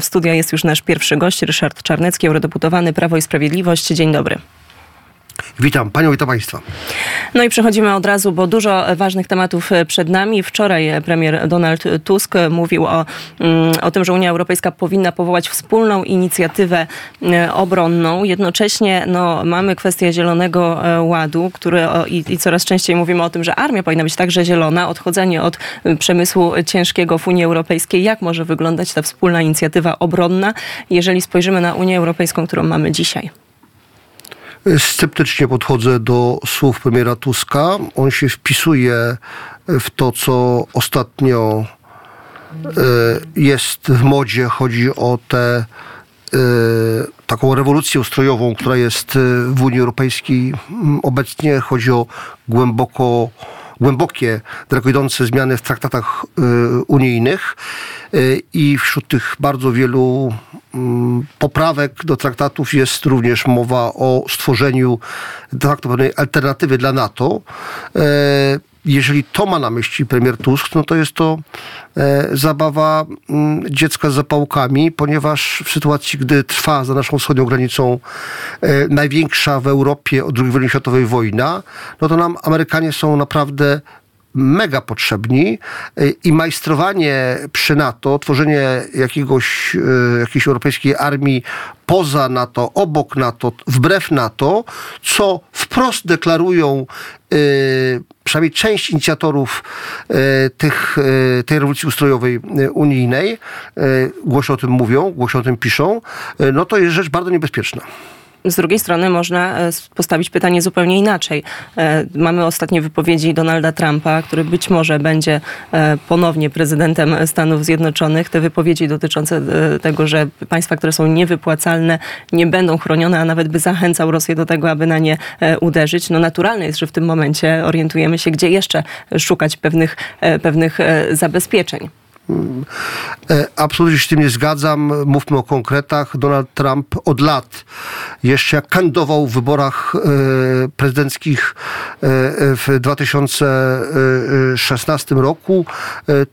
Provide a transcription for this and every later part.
W studio jest już nasz pierwszy gość, Ryszard Czarnecki, eurodeputowany Prawo i Sprawiedliwość. Dzień dobry. Witam Panią, witam Państwa. No i przechodzimy od razu, bo dużo ważnych tematów przed nami. Wczoraj premier Donald Tusk mówił o, mm, o tym, że Unia Europejska powinna powołać wspólną inicjatywę e, obronną. Jednocześnie no, mamy kwestię Zielonego e, Ładu, który i, i coraz częściej mówimy o tym, że armia powinna być także zielona. Odchodzenie od e, przemysłu ciężkiego w Unii Europejskiej. Jak może wyglądać ta wspólna inicjatywa obronna, jeżeli spojrzymy na Unię Europejską, którą mamy dzisiaj? Sceptycznie podchodzę do słów premiera Tuska. On się wpisuje w to, co ostatnio e, jest w modzie. Chodzi o tę e, taką rewolucję ustrojową, która jest e, w Unii Europejskiej obecnie. Chodzi o głęboko głębokie, daleko idące zmiany w traktatach unijnych i wśród tych bardzo wielu Mm, poprawek do traktatów jest również mowa o stworzeniu facto pewnej alternatywy dla NATO. E, jeżeli to ma na myśli premier Tusk, no to jest to e, zabawa mm, dziecka z zapałkami, ponieważ w sytuacji, gdy trwa za naszą wschodnią granicą e, największa w Europie od II wojny światowej wojna, no to nam Amerykanie są naprawdę mega potrzebni y, i majstrowanie przy NATO, tworzenie jakiegoś, jakiejś europejskiej armii poza NATO, obok NATO, wbrew NATO, co wprost deklarują y, przynajmniej część inicjatorów tych, tej rewolucji ustrojowej unijnej, głośno o tym mówią, głośno o tym piszą, no to jest rzecz bardzo niebezpieczna. Z drugiej strony można e, postawić pytanie zupełnie inaczej. E, mamy ostatnie wypowiedzi Donalda Trumpa, który być może będzie e, ponownie prezydentem Stanów Zjednoczonych. Te wypowiedzi dotyczące tego, że państwa, które są niewypłacalne, nie będą chronione, a nawet by zachęcał Rosję do tego, aby na nie uderzyć. No naturalne jest, że w tym momencie orientujemy się, gdzie jeszcze szukać pewnych, pewnych zabezpieczeń. E, absolutnie się z tym nie zgadzam. Mówmy o konkretach. Donald Trump od lat, jeszcze jak kandydował w wyborach e, prezydenckich e, w 2016 roku,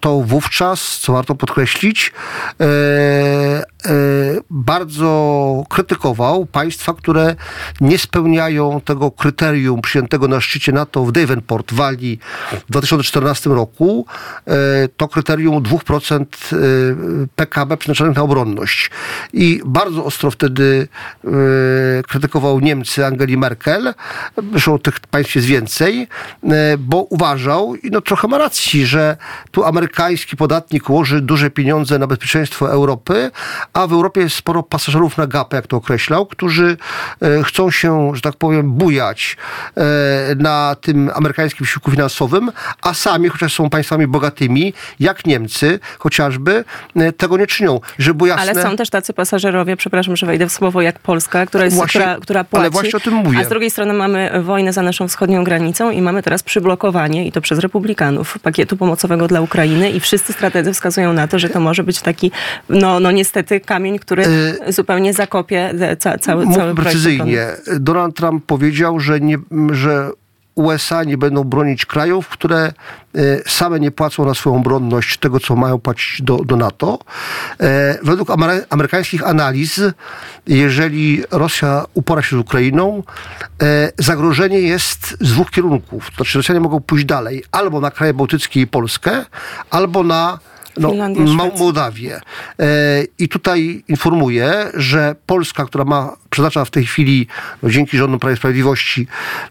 to wówczas, co warto podkreślić, bardzo krytykował państwa, które nie spełniają tego kryterium przyjętego na szczycie NATO w Davenport Walii w 2014 roku. To kryterium 2% y, PKB przeznaczonych na obronność. I bardzo ostro wtedy krytykował Niemcy Angeli Merkel, zresztą tych państw jest więcej, bo uważał, i no trochę ma racji, że tu amerykański podatnik łoży duże pieniądze na bezpieczeństwo Europy, a w Europie jest sporo pasażerów na gapę, jak to określał, którzy chcą się, że tak powiem, bujać na tym amerykańskim wysiłku finansowym, a sami, chociaż są państwami bogatymi, jak Niemcy, chociażby e, tego nie czynią. Żeby jasne... Ale są też tacy pasażerowie, przepraszam, że wejdę w słowo, jak Polska, która, jest, właśnie, która, która płaci. Ale właśnie o tym mówię. A z drugiej strony mamy wojnę za naszą wschodnią granicą i mamy teraz przyblokowanie, i to przez republikanów, pakietu pomocowego dla Ukrainy i wszyscy strategzy wskazują na to, że to może być taki, no, no niestety, kamień, który yy, zupełnie zakopie ca, cały, cały projekt. precyzyjnie. Donald Trump powiedział, że, nie, że USA nie będą bronić krajów, które e, same nie płacą na swoją obronność tego, co mają płacić do, do NATO. E, według amerykańskich analiz, jeżeli Rosja upora się z Ukrainą, e, zagrożenie jest z dwóch kierunków. To znaczy Rosjanie mogą pójść dalej albo na kraje bałtyckie i Polskę, albo na no, Mołdawię. E, I tutaj informuję, że Polska, która ma, przeznacza w tej chwili, no, dzięki rządom Prawa i Sprawiedliwości,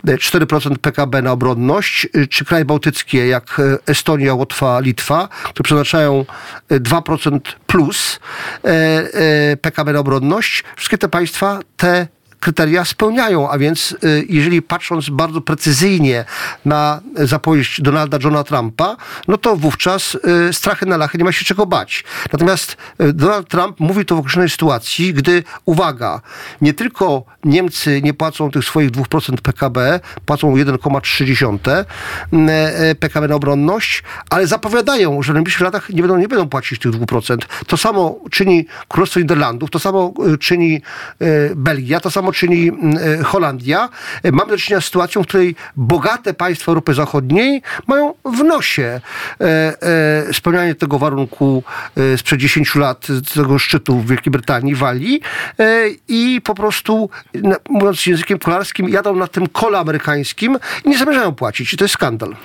4% e, PKB na obronność, e, czy kraje bałtyckie, jak Estonia, Łotwa, Litwa, które przeznaczają 2% plus PKB na obronność, wszystkie te państwa te kryteria spełniają, a więc y, jeżeli patrząc bardzo precyzyjnie na zapowiedź Donalda Johna Trumpa, no to wówczas y, strachy na lachy nie ma się czego bać. Natomiast y, Donald Trump mówi to w określonej sytuacji, gdy, uwaga, nie tylko Niemcy nie płacą tych swoich 2% PKB, płacą 1,3 PKB na obronność, ale zapowiadają, że w najbliższych latach nie będą, nie będą płacić tych 2%. To samo czyni Królestwo Niderlandów, to samo czyni Belgia, to samo samo czyni e, Holandia. E, Mamy do czynienia z sytuacją, w której bogate państwa Europy Zachodniej mają w nosie e, spełnianie tego warunku sprzed 10 lat, tego szczytu w Wielkiej Brytanii, Walii i po prostu, mówiąc językiem kolarskim, jadą na tym kole amerykańskim i nie zamierzają płacić. I to jest skandal.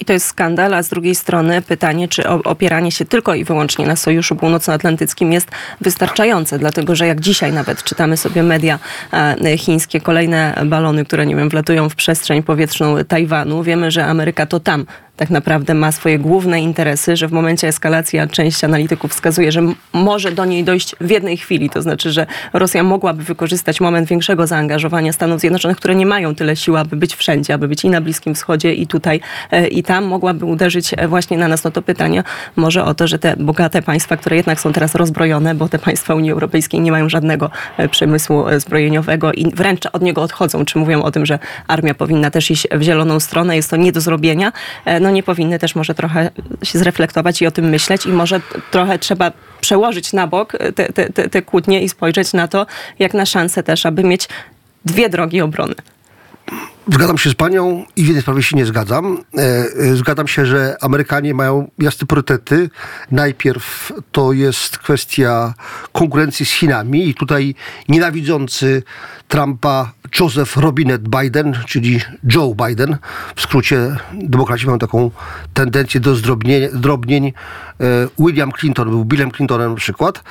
I to jest skandal, a z drugiej strony pytanie, czy opieranie się tylko i wyłącznie na Sojuszu Północnoatlantyckim jest wystarczające, dlatego że jak dzisiaj nawet czytamy sobie media e, chińskie, kolejne balony, które nie wiem, wlatują w przestrzeń powietrzną Tajwanu, wiemy, że Ameryka to tam tak naprawdę ma swoje główne interesy, że w momencie eskalacji, część analityków wskazuje, że może do niej dojść w jednej chwili, to znaczy, że Rosja mogłaby wykorzystać moment większego zaangażowania Stanów Zjednoczonych, które nie mają tyle siły, aby być wszędzie, aby być i na Bliskim Wschodzie, i tutaj, e, i tam, mogłaby uderzyć e, właśnie na nas. No to pytanie może o to, że te bogate państwa, które jednak są teraz rozbrojone, bo te państwa Unii Europejskiej nie mają żadnego e, przemysłu zbrojeniowego i wręcz od niego odchodzą, czy mówią o tym, że armia powinna też iść w zieloną stronę, jest to nie do zrobienia, no nie powinny też może trochę się zreflektować i o tym myśleć i może trochę trzeba przełożyć na bok te, te, te, te kłótnie i spojrzeć na to, jak na szansę też, aby mieć dwie drogi obrony. Zgadzam się z panią i w jednej sprawie się nie zgadzam. E, e, Zgadzam się, że Amerykanie mają jasne priorytety. Najpierw to jest kwestia konkurencji z Chinami i tutaj nienawidzący Trumpa Joseph Robinet Biden, czyli Joe Biden, w skrócie demokraci mają taką tendencję do zdrobnień. E, William Clinton był Billem Clintonem na przykład.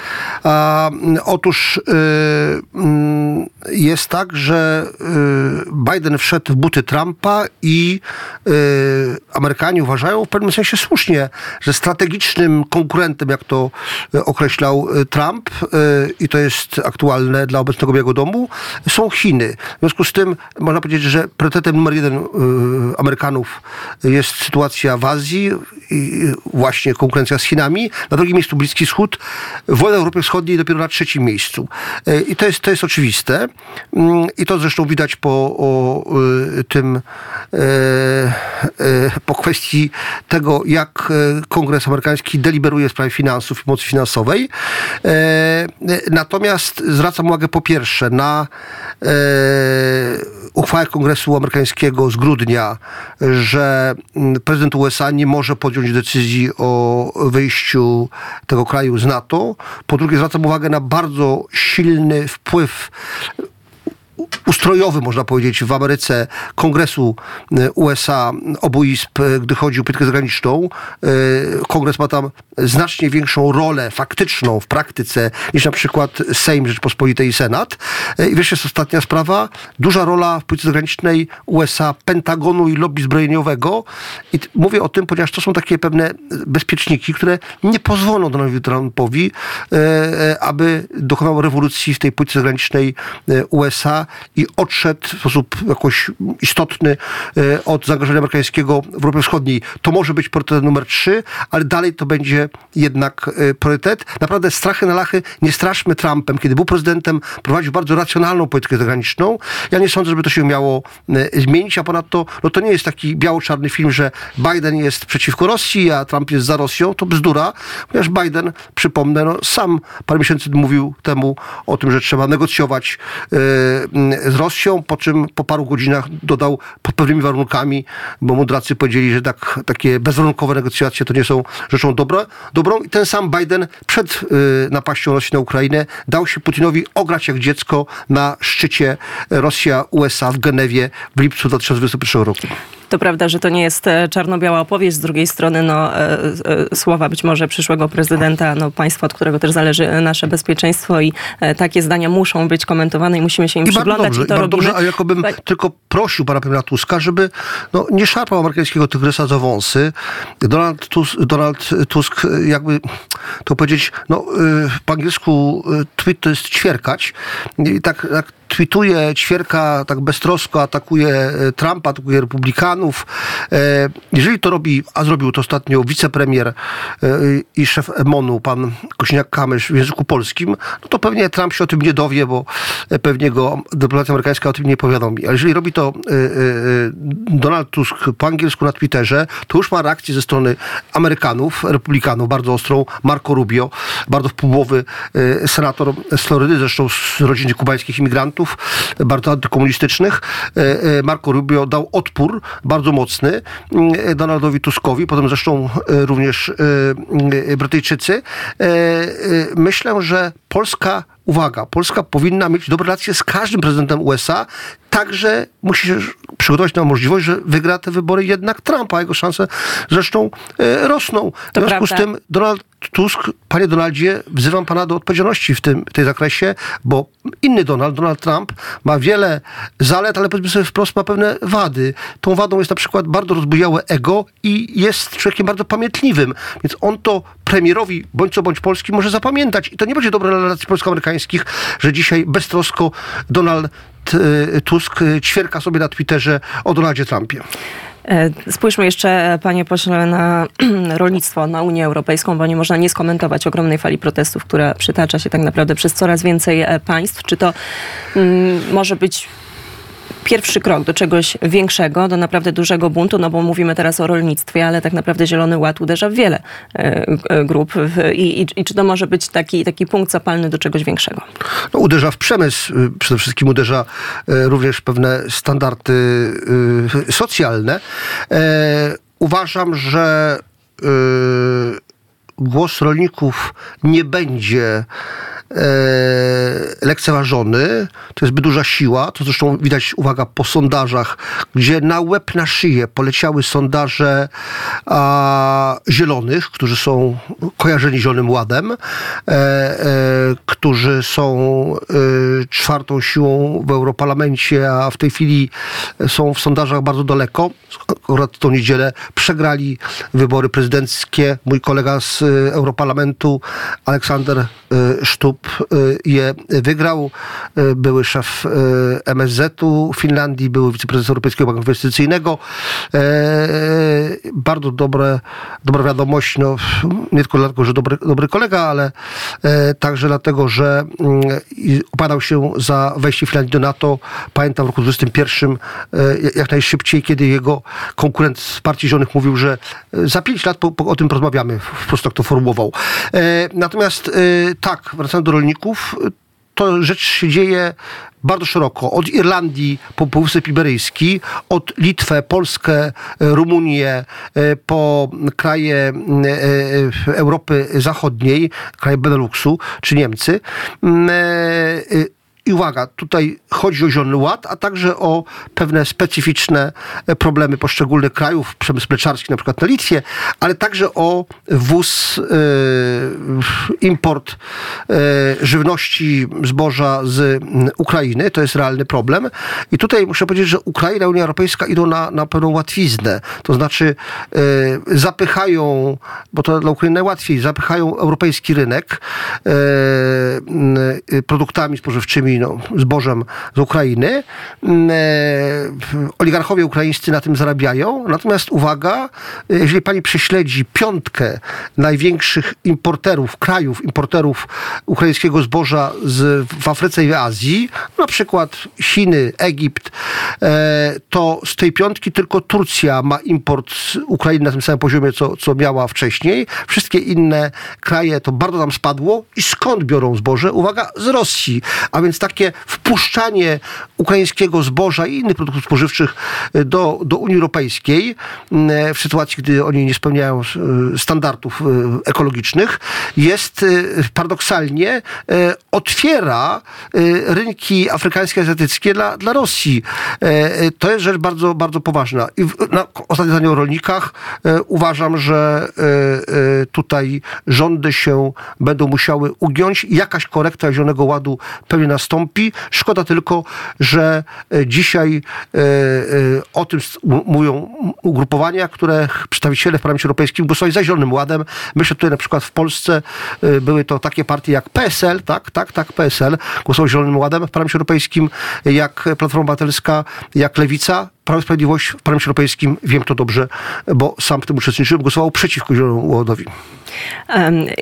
A, mm, otóż mm, jest tak, że Biden wszedł w buty Trumpa i e, Amerykanie uważają w pewnym sensie słusznie, że strategicznym konkurentem, jak to e, określał e, Trump, e, i to jest aktualne dla obecnego Białego Domu, są Chiny. W związku z tym można powiedzieć, że priorytetem numer jeden e, Amerykanów jest sytuacja w Azji i właśnie konkurencja z Chinami. Na drugim miejscu Bliski Wschód, wojna w Europie Wschodniej dopiero na trzecim miejscu. I to jest, to jest oczywiste. Mm, I to zresztą widać po o, y, tym, e, e, po kwestii tego, jak e, Kongres Amerykański deliberuje w sprawie finansów i pomocy finansowej. Natomiast zwracam uwagę po pierwsze na uchwałę Kongresu Amerykańskiego z grudnia, że prezydent USA nie może podjąć decyzji o wyjściu tego kraju z NATO. Po drugie, zwracam uwagę na bardzo silny wpływ ustrojowy, można powiedzieć, w Ameryce Kongresu e, USA, obu izb, e, gdy chodzi o politykę zagraniczną. E, Kongres ma tam znacznie większą rolę faktyczną w praktyce niż na przykład Sejm Rzeczpospolitej i Senat. I wreszcie jest ostatnia sprawa. Duża rola w polityce zagranicznej USA, Pentagonu i lobby zbrojeniowego. I mówię o tym, ponieważ to są takie pewne bezpieczniki, które nie pozwolą Donaldowi Trumpowi, aby dokonał rewolucji w tej polityce zagranicznej e, I odszedł w sposób jakoś istotny e, od zaangażowania amerykańskiego w Europie Wschodniej. To może być priorytet numer trzy, ale dalej to będzie jednak e, priorytet. Naprawdę strachy na lachy nie straszmy Trumpem. Kiedy był prezydentem, prowadził bardzo racjonalną politykę zagraniczną. Ja nie sądzę, żeby to się miało e, zmienić, a ponadto no to nie jest taki biało-czarny film, że Biden jest przeciwko Rosji, a Trump jest za Rosją. To bzdura, ponieważ Biden, przypomnę, no, sam parę miesięcy mówił temu o tym, że trzeba negocjować z Rosją, po czym po paru godzinach dodał pod pewnymi warunkami, bo mudracy powiedzieli, że tak, takie bezwarunkowe negocjacje to nie są rzeczą dobra, dobrą. I ten sam Biden przed e, napaścią Rosji na Ukrainę dał się Putinowi ograć jak dziecko na szczycie Rosja-USA w Genewie w lipcu 2021 roku. To prawda, że to nie jest e, czarno-biała opowieść. Z drugiej strony no, e, e, słowa być może przyszłego prezydenta, no, państwa, od którego też zależy e, nasze bezpieczeństwo i e, takie zdania muszą być komentowane i musimy się im I przyglądać dobrze, i to robimy. dobrze, a jakobym Tak. tylko prosił pana premiera Tuska, żeby no, nie szarpał amerykańskiego tygrysa za wąsy. Donald Tusk, Donald Tusk jakby to powiedzieć, no y, po angielsku y, tweet to jest ćwierkać. I tak, tak tweetuje, ćwierka tak beztrosko, atakuje e, Trumpa, atakuje republikanów. E, Jeżeli to robi, a zrobił to ostatnio wicepremier i szef MONU, pan Kośniak-Kamysz w języku polskim, no to pewnie Trump się o tym nie dowie, bo e, pewnie go dyplomacja amerykańska o tym nie powiadomi. Ale jeżeli robi to e, e, Donald Tusk po angielsku na Twitterze, to już ma reakcję ze strony Amerykanów, republikanów, bardzo ostrą. Marco Rubio, bardzo wpływowy senator z Florydy, zresztą z rodziny kubańskich imigrantów, bardzo antykomunistycznych. Marco Rubio dał odpór bardzo mocny Donaldowi Tuskowi, potem zresztą również Brytyjczycy. Myślę, że Polska uwaga, Polska powinna mieć dobre relacje z każdym prezydentem USA, także musi się przygotować na możliwość, że wygra te wybory jednak Trump, a jego szanse zresztą e, rosną. To w związku prawda. z tym Donald Tusk, panie Donaldzie, wzywam pana do odpowiedzialności w tym w tej zakresie, bo inny Donald, Donald Trump, ma wiele zalet, ale powiedzmy sobie wprost, ma pewne wady. Tą wadą jest na przykład bardzo rozbujałe ego i jest człowiekiem bardzo pamiętliwym, więc on to premierowi, bądź co bądź Polski, może zapamiętać. I to nie będzie dobre dla relacji polsko-amerykańskich, że dzisiaj beztrosko Donald Tusk e, ćwierka sobie na Twitterze o Donaldzie Trumpie. E, Spójrzmy jeszcze, panie pośle, na rolnictwo, na Unię Europejską, bo nie można nie skomentować ogromnej fali protestów, która przytacza się tak naprawdę przez coraz więcej e, państw. Czy to mm, może być pierwszy krok do czegoś większego, do naprawdę dużego buntu, no bo mówimy teraz o rolnictwie, ale tak naprawdę Zielony Ład uderza w wiele e, e, grup i, i, i czy to może być taki, taki punkt zapalny do czegoś większego? No, uderza w przemysł, y, przede wszystkim uderza y, również w pewne standardy y, socjalne. E, Uważam, że y, głos rolników nie będzie e, lekceważony. To jest zbyt duża siła. To zresztą widać, uwaga, po sondażach, gdzie na łeb na szyję poleciały sondaże a, zielonych, którzy są kojarzeni Zielonym Ładem, e, e, którzy są e, czwartą siłą w Europarlamencie, a w tej chwili są w sondażach bardzo daleko. Akurat tą niedzielę przegrali wybory prezydenckie. Mój kolega z e, Europarlamentu, Aleksander e, Sztub, e, je wygrał. E, Były szef e, MSZ-u Finlandii, były wiceprezes Europejskiego Banku Inwestycyjnego. E, Bardzo dobre, dobra wiadomość, no, nie tylko dlatego, że dobry, dobry kolega, ale e, także dlatego, że mm, i opowiadał się za wejście Finlandii do NATO. Pamiętam w roku 2021 e, jak najszybciej, kiedy jego konkurent z Partii Zielonych mówił, że za pięć lat po, po, o tym porozmawiamy. Po prostu tak to formułował. Natomiast tak, wracając do rolników, to rzecz się dzieje bardzo szeroko. Od Irlandii po Półwysep Iberyjski, od Litwę, Polskę, e, Rumunię, e, po kraje e, Europy Zachodniej, kraje Beneluxu czy Niemcy. I uwaga, tutaj chodzi o Zielony Ład, a także o pewne specyficzne e, problemy poszczególnych krajów, przemysł mleczarski na przykład na Litwie, ale także o wwóz, e, import e, żywności, zboża z Ukrainy. To jest realny problem. I tutaj muszę powiedzieć, że Ukraina i Unia Europejska idą na, na pewną łatwiznę. To znaczy zapychają, bo to dla Ukrainy najłatwiej, zapychają europejski rynek produktami spożywczymi, no, zbożem z Ukrainy. M, e, Oligarchowie ukraińscy na tym zarabiają. Natomiast uwaga, e, jeżeli pani prześledzi piątkę największych importerów, krajów importerów ukraińskiego zboża z, w Afryce i w Azji, na przykład Chiny, Egipt, e, to z tej piątki tylko Turcja ma import z Ukrainy na tym samym poziomie, co, co miała wcześniej. Wszystkie inne kraje to bardzo tam spadło. I skąd biorą zboże? Uwaga, z Rosji. A więc takie wpuszczanie ukraińskiego zboża i innych produktów spożywczych e, do, do Unii Europejskiej e, w sytuacji, gdy oni nie spełniają e, standardów ekologicznych, jest paradoksalnie otwiera rynki afrykańskie, azjatyckie dla, dla Rosji. To jest rzecz bardzo, bardzo poważna. I na ostatnie zdanie o rolnikach. Uważam, że tutaj rządy się będą musiały ugiąć. Jakaś korekta Zielonego Ładu pewnie nastąpi. Szkoda tylko, że e, dzisiaj e, e, o tym mówią ugrupowania, które przedstawiciele w Parlamencie Europejskim głosowali za Zielonym Ładem. Myślę tutaj na przykład w Polsce były to takie partie jak PSL, tak, tak, tak, PSL głosował Zielonym Ładem w Parlamencie Europejskim, jak Platforma Obywatelska, jak Lewica Prawo i Sprawiedliwość w Parlamencie Europejskim, wiem to dobrze, bo sam w tym uczestniczyłem, głosował przeciwko Zielonemu Ładowi.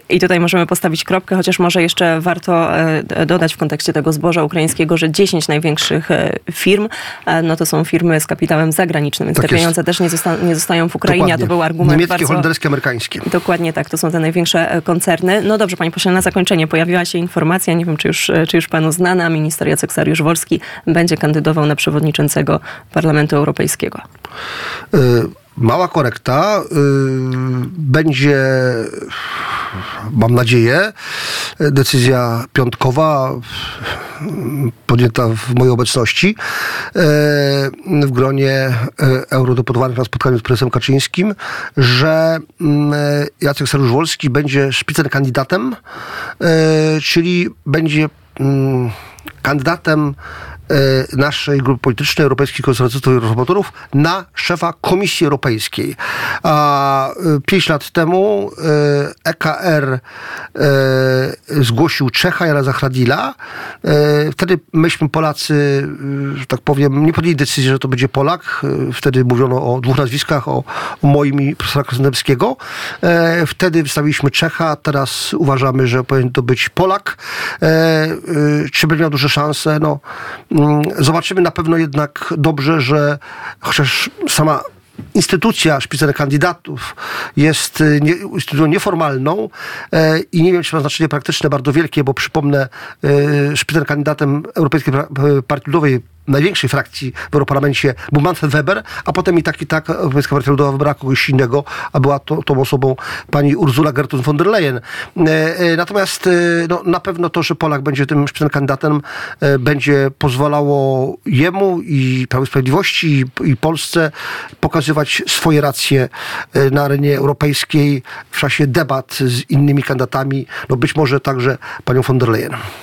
I tutaj możemy postawić kropkę, chociaż może jeszcze warto e, dodać w kontekście tego zboża ukraińskiego, że 10 największych e, firm, e, no to są firmy z kapitałem zagranicznym, więc Tak te jest. pieniądze też nie, zosta nie zostają w Ukrainie, Dokładnie. a to był argument Niemieckie, bardzo... holenderskie, amerykańskie. Dokładnie tak, to są te największe koncerny. No dobrze, panie pośle, na zakończenie pojawiła się informacja, nie wiem czy już, czy już panu znana, minister Jacek Sariusz-Wolski będzie kandydował na przewodniczącego Parlamentu Europejskiego. Y, Mała korekta. y, Będzie, mam nadzieję, decyzja piątkowa podjęta w mojej obecności y, w gronie eurodeputowanych na spotkaniu z prezesem Kaczyńskim, że Jacek Saryusz-Wolski będzie szpicem kandydatem, czyli będzie mm, kandydatem naszej grupy politycznej, Europejskich Konserwatystów i Reformatorów, na szefa Komisji Europejskiej. A e, pięć lat temu e, EKR e, zgłosił Czecha Jana Zahradila. E, Wtedy myśmy Polacy, e, że tak powiem, nie podjęli decyzji, że to będzie Polak. E, Wtedy mówiono o dwóch nazwiskach, o, moim i profesora Krasnodębskiego. E, Wtedy wystawiliśmy Czecha, teraz uważamy, że powinien to być Polak. E, e, Czy będzie miał duże szanse? No, zobaczymy na pewno jednak dobrze, że chociaż sama instytucja szpicer kandydatów jest y, nie, instytucją nieformalną e, i nie wiem, czy ma znaczenie praktyczne bardzo wielkie, bo przypomnę, e, szpicer kandydatem Europejskiej Partii Ludowej największej frakcji w Europarlamencie był Manfred Weber, a potem i tak i tak Europejska Partia Ludowa wybrała kogoś innego, a była to, tą osobą pani Ursula Gertrud von der Leyen. E, e, Natomiast e, no, na pewno to, że Polak będzie tym kandydatem, będzie pozwalało jemu i Prawu Sprawiedliwości i, i Polsce pokazywać swoje racje na arenie europejskiej w czasie debat z innymi kandydatami, no być może także panią von der Leyen.